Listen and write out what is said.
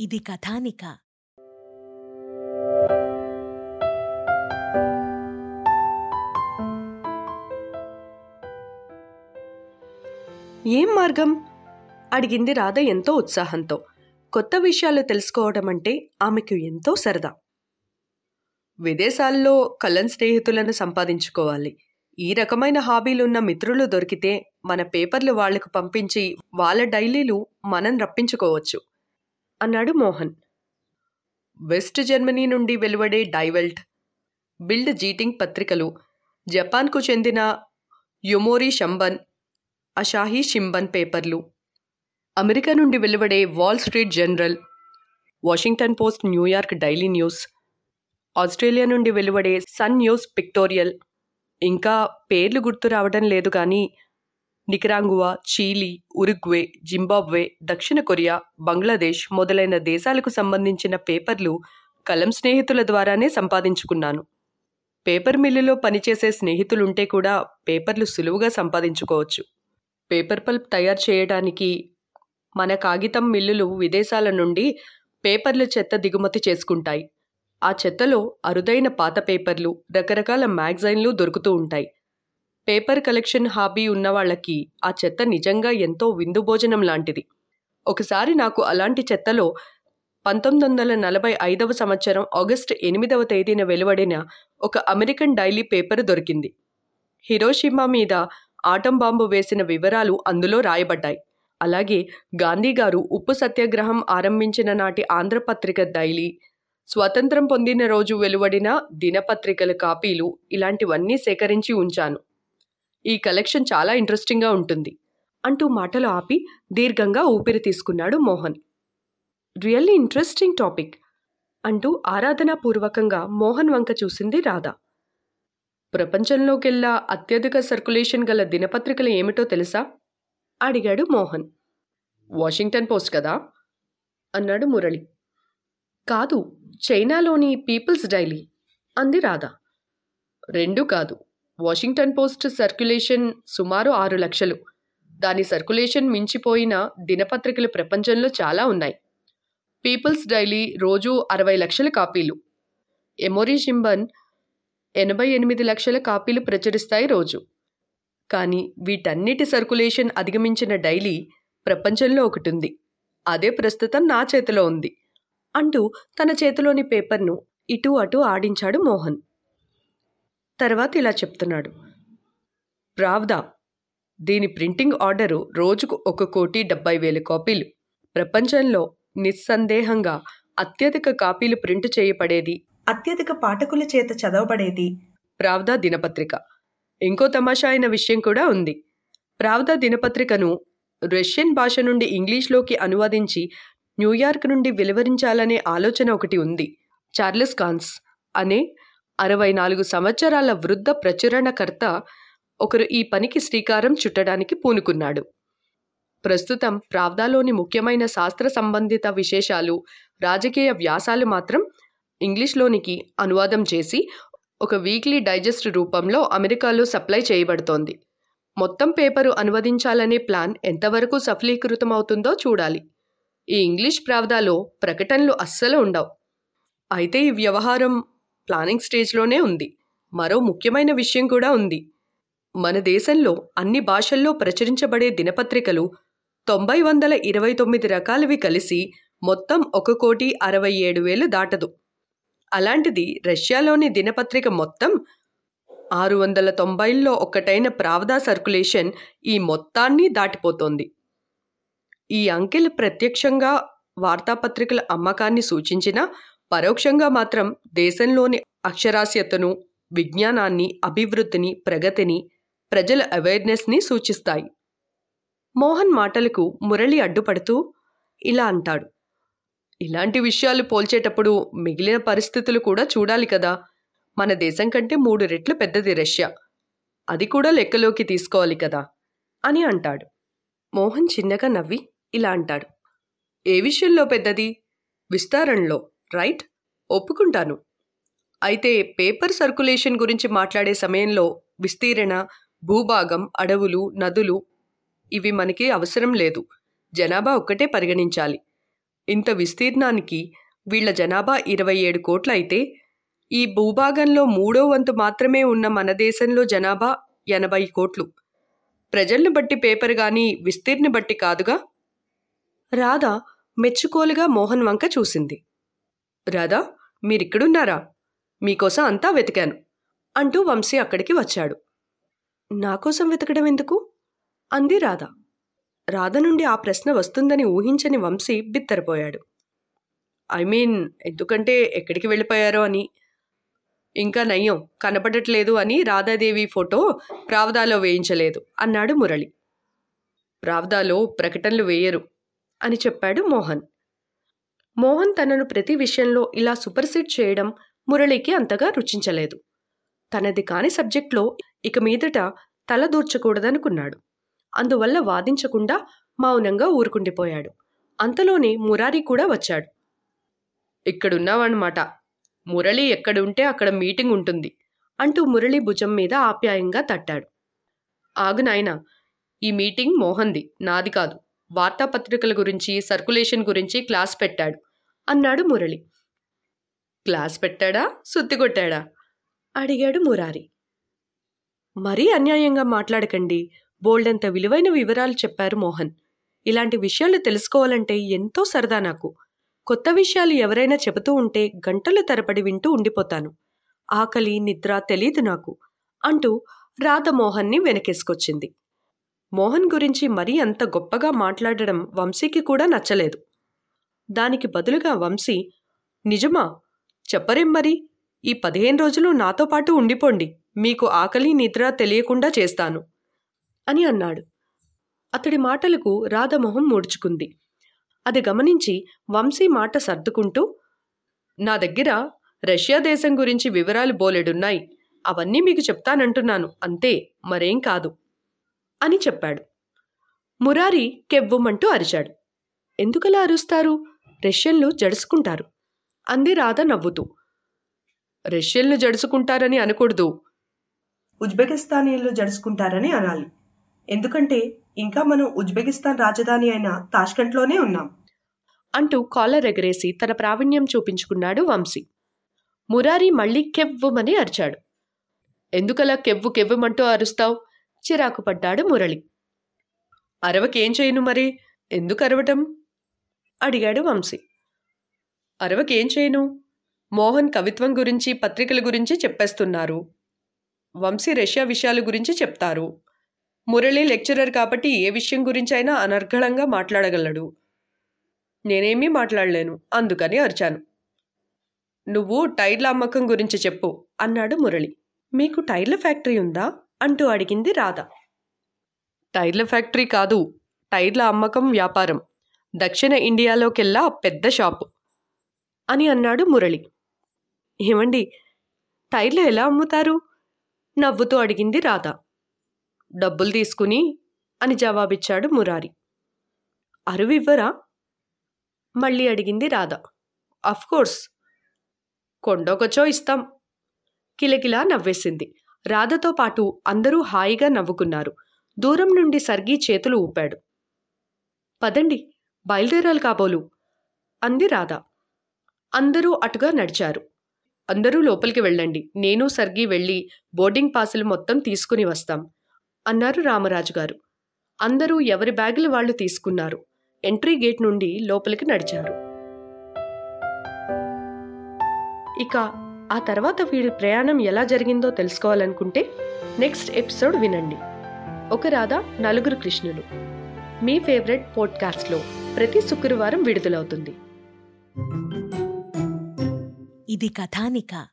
ఇది కథానిక. ఏం మార్గం? అడిగింది రాధ ఎంతో ఉత్సాహంతో. కొత్త విషయాలు తెలుసుకోవడం అంటే ఆమెకు ఎంతో సరదా. విదేశాల్లో కళ్ళన్ స్నేహితులను సంపాదించుకోవాలి. ఈ రకమైన హాబీలున్న మిత్రులు దొరికితే మన పేపర్లు వాళ్ళకు పంపించి వాళ్ళ డైలీలు మనం రప్పించుకోవచ్చు అన్నాడు మోహన్. వెస్ట్ జర్మనీ నుండి వెలువడే డైవెల్ట్ బిల్డ్ జీటింగ్ పత్రికలు జపాన్కు చెందిన యుమోరి షంబన్ అషాహీ షింబన్ పేపర్లు అమెరికా నుండి వెలువడే Wall Street Journal Washington Post New York Daily News Australia నుండి వెలువడే సన్ న్యూస్ పిక్టోరియల్ ఇంకా పేర్లు గుర్తు రావడం లేదు కానీ నికరాంగువా చీలీ ఉరుగ్వే జింబాబ్వే దక్షిణ కొరియా బంగ్లాదేశ్ మొదలైన దేశాలకు సంబంధించిన పేపర్లు కలం స్నేహితుల ద్వారానే సంపాదించుకున్నాను. పేపర్ మిల్లులో పనిచేసే స్నేహితులుంటే కూడా పేపర్లు సులువుగా సంపాదించుకోవచ్చు. పేపర్ పల్ప్ తయారు చేయడానికి మన కాగితం మిల్లులు విదేశాల నుండి పేపర్ల చెత్త దిగుమతి చేసుకుంటాయి. ఆ చెత్తలో అరుదైన పాత పేపర్లు రకరకాల మ్యాగజైన్లు దొరుకుతూ ఉంటాయి. పేపర్ కలెక్షన్ హాబీ ఉన్న వాళ్ళకి ఆ చెత్త నిజంగా ఎంతో విందు భోజనం లాంటిది. ఒకసారి నాకు అలాంటి చెత్తలో పంతొమ్మిది వందల నలభై ఐదవ సంవత్సరం ఆగస్టు ఎనిమిదవ తేదీన వెలువడిన ఒక అమెరికన్ డైలీ పేపర్ దొరికింది. హిరోషిమా మీద ఆటం బాంబు వేసిన వివరాలు అందులో రాయబడ్డాయి. అలాగే గాంధీ గారు ఉప్పు సత్యాగ్రహం ఆరంభించిన నాటి ఆంధ్రపత్రిక డైలీ స్వతంత్రం పొందిన రోజు వెలువడిన దినపత్రికల కాపీలు ఇలాంటివన్నీ సేకరించి ఉంచాను. ఈ కలెక్షన్ చాలా ఇంట్రెస్టింగ్గా ఉంటుంది. అంటూ మాటలు ఆపి దీర్ఘంగా ఊపిరి తీసుకున్నాడు మోహన్. రియల్లీ ఇంట్రెస్టింగ్ టాపిక్ అంటూ ఆరాధనాపూర్వకంగా మోహన్ వంక చూసింది రాధా. ప్రపంచంలోకెల్లా అత్యధిక సర్కులేషన్ గల దినపత్రికలు ఏమిటో తెలుసా? అడిగాడు మోహన్. వాషింగ్టన్ పోస్ట్ కదా? అన్నాడు మురళి. కాదు చైనాలోని పీపుల్స్ డైలీ. అంది రాధ. రెండు కాదు వాషింగ్టన్ పోస్ట్ సర్క్యులేషన్ సుమారు ఆరు లక్షలు. దాని సర్క్యులేషన్ మించిపోయిన దినపత్రికలు ప్రపంచంలో చాలా ఉన్నాయి. పీపుల్స్ డైలీ రోజు అరవై లక్షల కాపీలు. ఎమోరీ షింబన్ ఎనభై ఎనిమిది లక్షల కాపీలు ప్రచురిస్తాయి రోజు. కానీ వీటన్నిటి సర్కులేషన్ అధిగమించిన డైలీ ప్రపంచంలో ఒకటి ఉంది. అదే ప్రస్తుతం నా చేతిలో ఉంది. అంటూ తన చేతిలోని పేపర్ను ఇటు అటు ఆడించాడు మోహన్. తర్వాత ఇలా చెప్తున్నాడు. ప్రావ్దా దీని ప్రింటింగ్ ఆర్డరు రోజుకు ఒక కోటి డెబ్బై వేల కాపీలు. ప్రపంచంలో నిస్సందేహంగా అత్యధిక కాపీలు ప్రింట్ చేయబడేది. అత్యధిక పాఠకుల చేత చదవబడేది. ప్రావ్దా దినపత్రిక. ఇంకో తమాషా అయిన విషయం కూడా ఉంది. ప్రావ్దా దినపత్రికను రష్యన్ భాష నుండి ఇంగ్లీష్లోకి అనువదించి న్యూయార్క్ నుండి వెలువరించాలనే ఆలోచన ఒకటి ఉంది. చార్లెస్ కాన్స్ అనే అరవై నాలుగు సంవత్సరాల వృద్ధ ప్రచురణకర్త ఒకరు ఈ పనికి శ్రీకారం చుట్టడానికి పూనుకున్నాడు. ప్రస్తుతం ప్రావ్దాలోని ముఖ్యమైన శాస్త్ర సంబంధిత విశేషాలు రాజకీయ వ్యాసాలు మాత్రం ఇంగ్లీష్లోనికి అనువాదం చేసి ఒక వీక్లీ డైజెస్ట్ రూపంలో అమెరికాలో సప్లై చేయబడుతోంది. మొత్తం పేపరు అనువదించాలనే ప్లాన్ ఎంతవరకు సఫలీకృతమవుతుందో చూడాలి. ఈ ఇంగ్లీష్ ప్రావదాలో ప్రకటనలు అస్సలు ఉండవు. అయితే ఈ వ్యవహారం ప్లానింగ్ స్టేజ్లోనే ఉంది. మరో ముఖ్యమైన విషయం కూడా ఉంది. మన దేశంలో అన్ని భాషల్లో ప్రచురించబడే దినపత్రికలు తొంభై వందల ఇరవై తొమ్మిది రకాలవి కలిసి మొత్తం ఒక కోటి అరవై ఏడు వేలు దాటదు. అలాంటిది రష్యాలోని దినపత్రిక మొత్తం ఆరు వందల తొంభైల్లో ఒకటైన ప్రావదా సర్కులేషన్ ఈ మొత్తాన్ని దాటిపోతోంది. ఈ అంకెలు ప్రత్యక్షంగా వార్తాపత్రికల అమ్మకాన్ని సూచించినా పరోక్షంగా మాత్రం దేశంలోని అక్షరాస్యతను విజ్ఞానాన్ని అభివృద్ధిని ప్రగతిని ప్రజల అవేర్నెస్ని సూచిస్తాయి. మోహన్ మాటలకు మురళి అడ్డుపడుతూ ఇలా అంటాడు. ఇలాంటి విషయాలు పోల్చేటప్పుడు మిగిలిన పరిస్థితులు కూడా చూడాలి కదా. మన దేశం కంటే మూడు రెట్లు పెద్దది రష్యా. అది కూడా లెక్కలోకి తీసుకోవాలి కదా అని అంటాడు. మోహన్ చిన్నగా నవ్వి ఇలా అంటాడు. ఏ విషయంలో పెద్దది? విస్తారంలో రైట్? ఒప్పుకుంటాను. అయితే పేపర్ సర్కులేషన్ గురించి మాట్లాడే సమయంలో విస్తీరణ భూభాగం అడవులు నదులు ఇవి మనకి అవసరం లేదు. జనాభా ఒక్కటే పరిగణించాలి. ఇంత విస్తీర్ణానికి వీళ్ళ జనాభా ఇరవై ఏడు కోట్లయితే ఈ భూభాగంలో మూడో వంతు మాత్రమే ఉన్న మన దేశంలో జనాభా ఎనభై కోట్లు. ప్రజల్ని బట్టి పేపర్ కానీ విస్తీర్ణి బట్టి కాదుగా? రాధ మెచ్చుకోలుగా మోహన్ వంక చూసింది. రాధా మీరిక్కడున్నారా? మీకోసం అంతా వెతికాను అంటూ వంశీ అక్కడికి వచ్చాడు. నాకోసం వెతకడం ఎందుకు? అంది రాధ. రాధ నుండి ఆ ప్రశ్న వస్తుందని ఊహించని వంశీ బిత్తరపోయాడు. ఐ మీన్ ఎందుకంటే ఎక్కడికి వెళ్ళిపోయారో అని. ఇంకా నయ్యం కనపడట్లేదు అని రాధాదేవి ఫోటో ప్రావదాలో వేయించలేదు అన్నాడు మురళి. ప్రావదాలో ప్రకటనలు వేయరు. అని చెప్పాడు మోహన్. మోహన్ తనను ప్రతి విషయంలో ఇలా సూపర్సీడ్ చేయడం మురళికి అంతగా రుచించలేదు. తనది కాని సబ్జెక్ట్లో ఇక మీదట తల దూర్చకూడదనుకున్నాడు. అందువల్ల వాదించకుండా మౌనంగా ఊరుకుండిపోయాడు. అంతలోనే మురారి కూడా వచ్చాడు. ఇక్కడున్నావన్నమాట. మురళి ఎక్కడుంటే అక్కడ మీటింగ్ ఉంటుంది అంటూ మురళి భుజం మీద ఆప్యాయంగా తట్టాడు. ఆగు నాయనా ఈ మీటింగ్ మోహన్ది నాది కాదు. వార్తాపత్రికల గురించి సర్కులేషన్ గురించి క్లాస్ పెట్టాడు. అన్నాడు మురళి. క్లాస్ పెట్టాడా? సుత్తి కొట్టాడా? అడిగాడు మురారి. మరీ అన్యాయంగా మాట్లాడకండి. బోల్డంత విలువైన వివరాలు చెప్పారు మోహన్. ఇలాంటి విషయాలు తెలుసుకోవాలంటే ఎంతో సరదా నాకు. కొత్త విషయాలు ఎవరైనా చెబుతూ ఉంటే గంటల తరబడి వింటూ ఉండిపోతాను. ఆకలి నిద్ర తెలీదు నాకు అంటూ రాధ మోహన్ని వెనకేసుకొచ్చింది. మోహన్ గురించి మరీ అంత గొప్పగా మాట్లాడడం వంశీకి కూడా నచ్చలేదు. దానికి బదులుగా వంశీ నిజమా? చెప్పరేం మరి? ఈ పదిహేను రోజులు నాతో పాటు ఉండిపోండి. మీకు ఆకలి నిద్ర తెలియకుండా చేస్తాను అని అన్నాడు. అతడి మాటలకు రాధమొహం మూడ్చుకుంది. అది గమనించి వంశీ మాట సర్దుకుంటూ నా దగ్గర రష్యా దేశం గురించి వివరాలు బోలెడున్నాయి. అవన్నీ మీకు చెప్తానంటున్నాను. అంతే మరేం కాదు. అని చెప్పాడు. మురారి కెవ్వుమంటూ అరిచాడు. ఎందుకలా అరుస్తారు? రష్యన్లు జడుసుకుంటారు. అంది రాధ నవ్వుతూ. రష్యన్లు జడుసుకుంటారని అనకూడదు. ఉజ్బెకిస్తానీయులు జడుచుకుంటారని అనాలి. ఎందుకంటే ఇంకా మనం ఉజ్బెకిస్తాన్ రాజధాని అయిన తాష్కంట్లోనే ఉన్నాం. అంటూ కాలర్ ఎగరేసి తన ప్రావీణ్యం చూపించుకున్నాడు వంశీ. మురారి మళ్ళీ కెవ్వుమని అరిచాడు. ఎందుకలా కెవ్వు కెవ్వుమంటూ అరుస్తావు? చిరాకు పడ్డాడు మురళి. అరవకేం చేయను మరి? ఎందుకు అరవటం? అడిగాడు వంశీ. అరవకేం చేయను? మోహన్ కవిత్వం గురించి పత్రికల గురించి చెప్పేస్తున్నారు. వంశీ రష్యా విషయాల గురించి చెప్తారు. మురళి లెక్చరర్ కాబట్టి ఏ విషయం గురించి అయినా అనర్ఘళంగా మాట్లాడగలడు. నేనేమీ మాట్లాడలేను అందుకని అరిచాను. నువ్వు టైర్ల అమ్మకం గురించి చెప్పు అన్నాడు మురళి. మీకు టైర్ల ఫ్యాక్టరీ ఉందా? అంటూ అడిగింది రాధ. టైర్ల ఫ్యాక్టరీ కాదు టైర్ల అమ్మకం వ్యాపారం. దక్షిణ ఇండియాలోకెల్లా పెద్ద షాపు. అని అన్నాడు మురళి. ఏమండి టైర్లు ఎలా అమ్ముతారు? నవ్వుతూ అడిగింది రాధ. డబ్బులు తీసుకుని అని జవాబిచ్చాడు మురారి. అరువివ్వరా? మళ్ళీ అడిగింది రాధ. కోర్స్. కొండొకచో ఇస్తాం. కిలకిలా నవ్వేసింది. రాధతో పాటు అందరూ హాయిగా నవ్వుకున్నారు. దూరం నుండి సర్గి చేతులు ఊపాడు. పదండి బయలుదేరాలి కాబోలు అంది రాధ. అందరూ అటుగా నడిచారు. అందరూ లోపలికి వెళ్ళండి. నేను సర్గి వెళ్ళి బోర్డింగ్ పాసులు మొత్తం తీసుకుని వస్తాం అన్నారు రామరాజు గారు. అందరూ ఎవరి బ్యాగులు వాళ్ళు తీసుకున్నారు. ఎంట్రీ గేట్ నుండి లోపలికి నడిచారు. ఇక ఆ తర్వాత వీడి ప్రయాణం ఎలా జరిగిందో తెలుసుకోవాలనుకుంటే నెక్స్ట్ ఎపిసోడ్ వినండి. ఒక రాధ నలుగురు కృష్ణులు. మీ ఫేవరెట్ పోడ్కాస్ట్లో ప్రతి శుక్రవారం విడుదలవుతుంది. ఇది కథానిక.